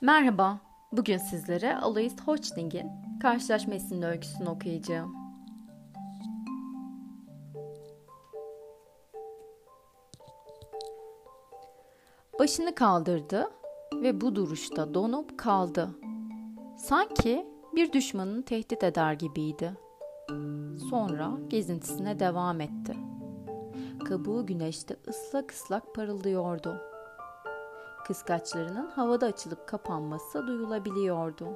Merhaba, bugün sizlere Alois Hochting'in Karşılaşma isimli öyküsünü okuyacağım. Başını kaldırdı ve bu duruşta donup kaldı. Sanki bir düşmanını tehdit eder gibiydi. Sonra gezintisine devam etti. Kabuğu güneşte ıslak ıslak parıldıyordu. Kıskaçlarının havada açılıp kapanması duyulabiliyordu.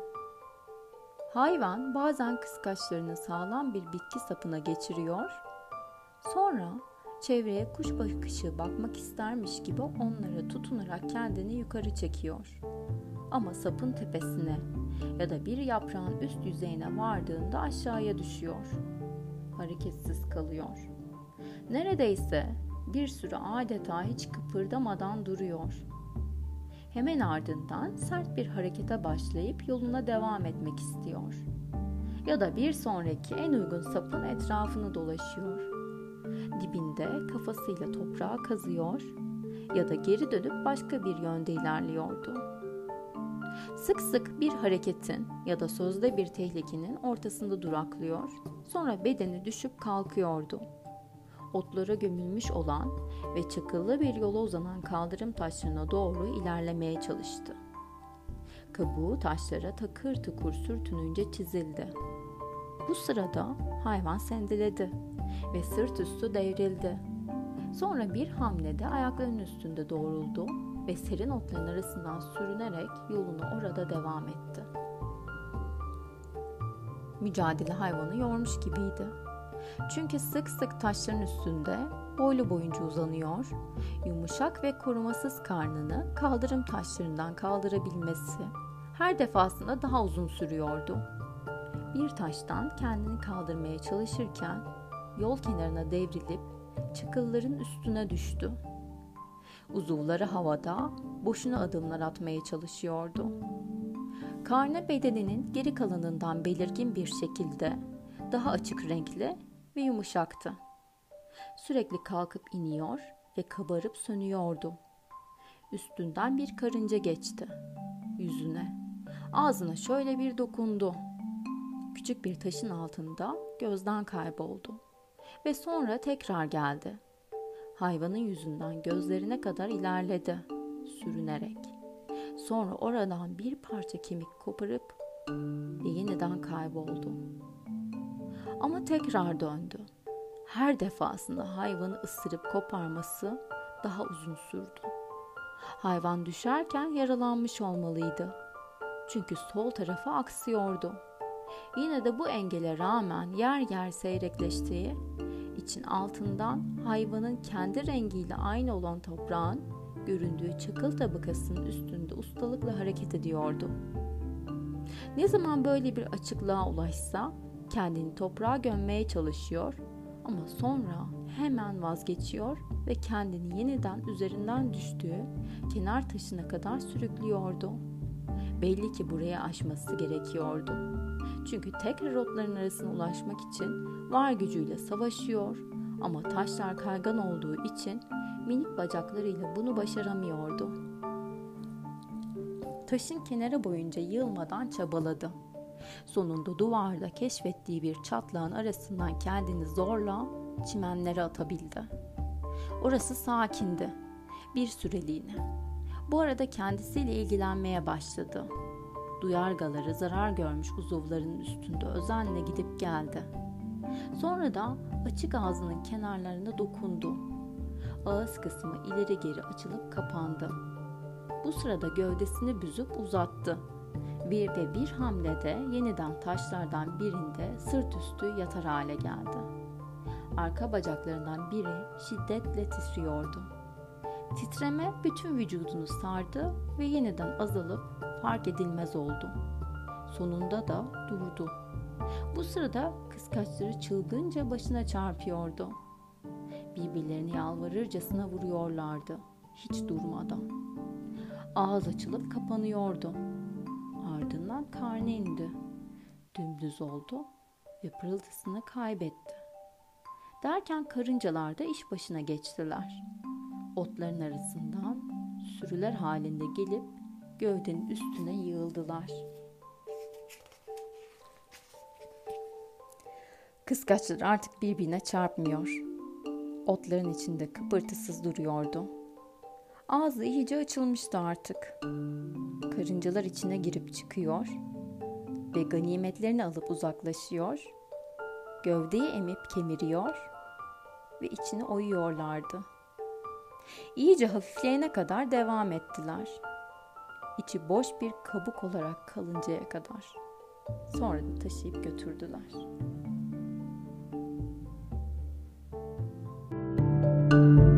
Hayvan bazen kıskaçlarını sağlam bir bitki sapına geçiriyor, sonra çevreye kuş bakışı bakmak istermiş gibi onlara tutunarak kendini yukarı çekiyor. Ama sapın tepesine ya da bir yaprağın üst yüzeyine vardığında aşağıya düşüyor. Hareketsiz kalıyor. Neredeyse bir süre adeta hiç kıpırdamadan duruyor. Hemen ardından sert bir harekete başlayıp yoluna devam etmek istiyor. Ya da bir sonraki en uygun sapın etrafını dolaşıyor. Dibinde kafasıyla toprağa kazıyor ya da geri dönüp başka bir yönde ilerliyordu. Sık sık bir hareketin ya da sözde bir tehlikenin ortasında duraklıyor, sonra bedeni düşüp kalkıyordu otlara gömülmüş olan ve çakıllı bir yola uzanan kaldırım taşlarına doğru ilerlemeye çalıştı. Kabuğu taşlara takır tukur sürtününce çizildi. Bu sırada hayvan sendeledi ve sırt üstü devrildi. Sonra bir hamlede ayaklarının üstünde doğruldu ve serin otların arasından sürünerek yolunu orada devam etti. Mücadele hayvanı yormuş gibiydi. Çünkü sık sık taşların üstünde boylu boyunca uzanıyor, yumuşak ve korumasız karnını kaldırım taşlarından kaldırabilmesi her defasında daha uzun sürüyordu. Bir taştan kendini kaldırmaya çalışırken yol kenarına devrilip çakılların üstüne düştü. Uzuvları havada boşuna adımlar atmaya çalışıyordu. Karnı bedeninin geri kalanından belirgin bir şekilde daha açık renkli ve yumuşaktı. Sürekli kalkıp iniyor ve kabarıp sönüyordu. Üstünden bir karınca geçti. Yüzüne, ağzına şöyle bir dokundu. Küçük bir taşın altında gözden kayboldu. Ve sonra tekrar geldi. Hayvanın yüzünden gözlerine kadar ilerledi, sürünerek. Sonra oradan bir parça kemik koparıp yeniden kayboldu. Ama tekrar döndü. Her defasında hayvanı ısırıp koparması daha uzun sürdü. Hayvan düşerken yaralanmış olmalıydı. Çünkü sol tarafa aksıyordu. Yine de bu engele rağmen yer yer seyrekleştiği için altından hayvanın kendi rengiyle aynı olan toprağın göründüğü çakıl tabakasının üstünde ustalıkla hareket ediyordu. Ne zaman böyle bir açıklığa ulaşsa kendini toprağa gömmeye çalışıyor ama sonra hemen vazgeçiyor ve kendini yeniden üzerinden düştüğü kenar taşına kadar sürüklüyordu. Belli ki buraya aşması gerekiyordu. Çünkü tekrar otların arasına ulaşmak için var gücüyle savaşıyor ama taşlar kaygan olduğu için minik bacaklarıyla bunu başaramıyordu. Taşın kenarı boyunca yığılmadan çabaladı Sonunda duvarda keşfettiği bir çatlağın arasından kendini zorla çimenlere atabildi. Orası sakindi. Bir süreliğine. Bu arada kendisiyle ilgilenmeye başladı. Duyargaları zarar görmüş uzuvların üstünde özenle gidip geldi. Sonra da açık ağzının kenarlarına dokundu. Ağız kısmı ileri geri açılıp kapandı. Bu sırada gövdesini büzüp uzattı bir de bir hamlede yeniden taşlardan birinde sırt üstü yatar hale geldi. Arka bacaklarından biri şiddetle titriyordu. Titreme bütün vücudunu sardı ve yeniden azalıp fark edilmez oldu. Sonunda da durdu. Bu sırada kıskaçları çılgınca başına çarpıyordu. Birbirlerini yalvarırcasına vuruyorlardı hiç durmadan. Ağız açılıp kapanıyordu ardından karnı indi. Dümdüz oldu ve pırıltısını kaybetti. Derken karıncalar da iş başına geçtiler. Otların arasından sürüler halinde gelip gövdenin üstüne yığıldılar. Kıskaçlar artık birbirine çarpmıyor. Otların içinde kıpırtısız duruyordu. Ağzı iyice açılmıştı artık. Karıncalar içine girip çıkıyor ve ganimetlerini alıp uzaklaşıyor. Gövdeyi emip kemiriyor ve içini oyuyorlardı. İyice hafifleyene kadar devam ettiler. İçi boş bir kabuk olarak kalıncaya kadar. Sonra da taşıyıp götürdüler. Müzik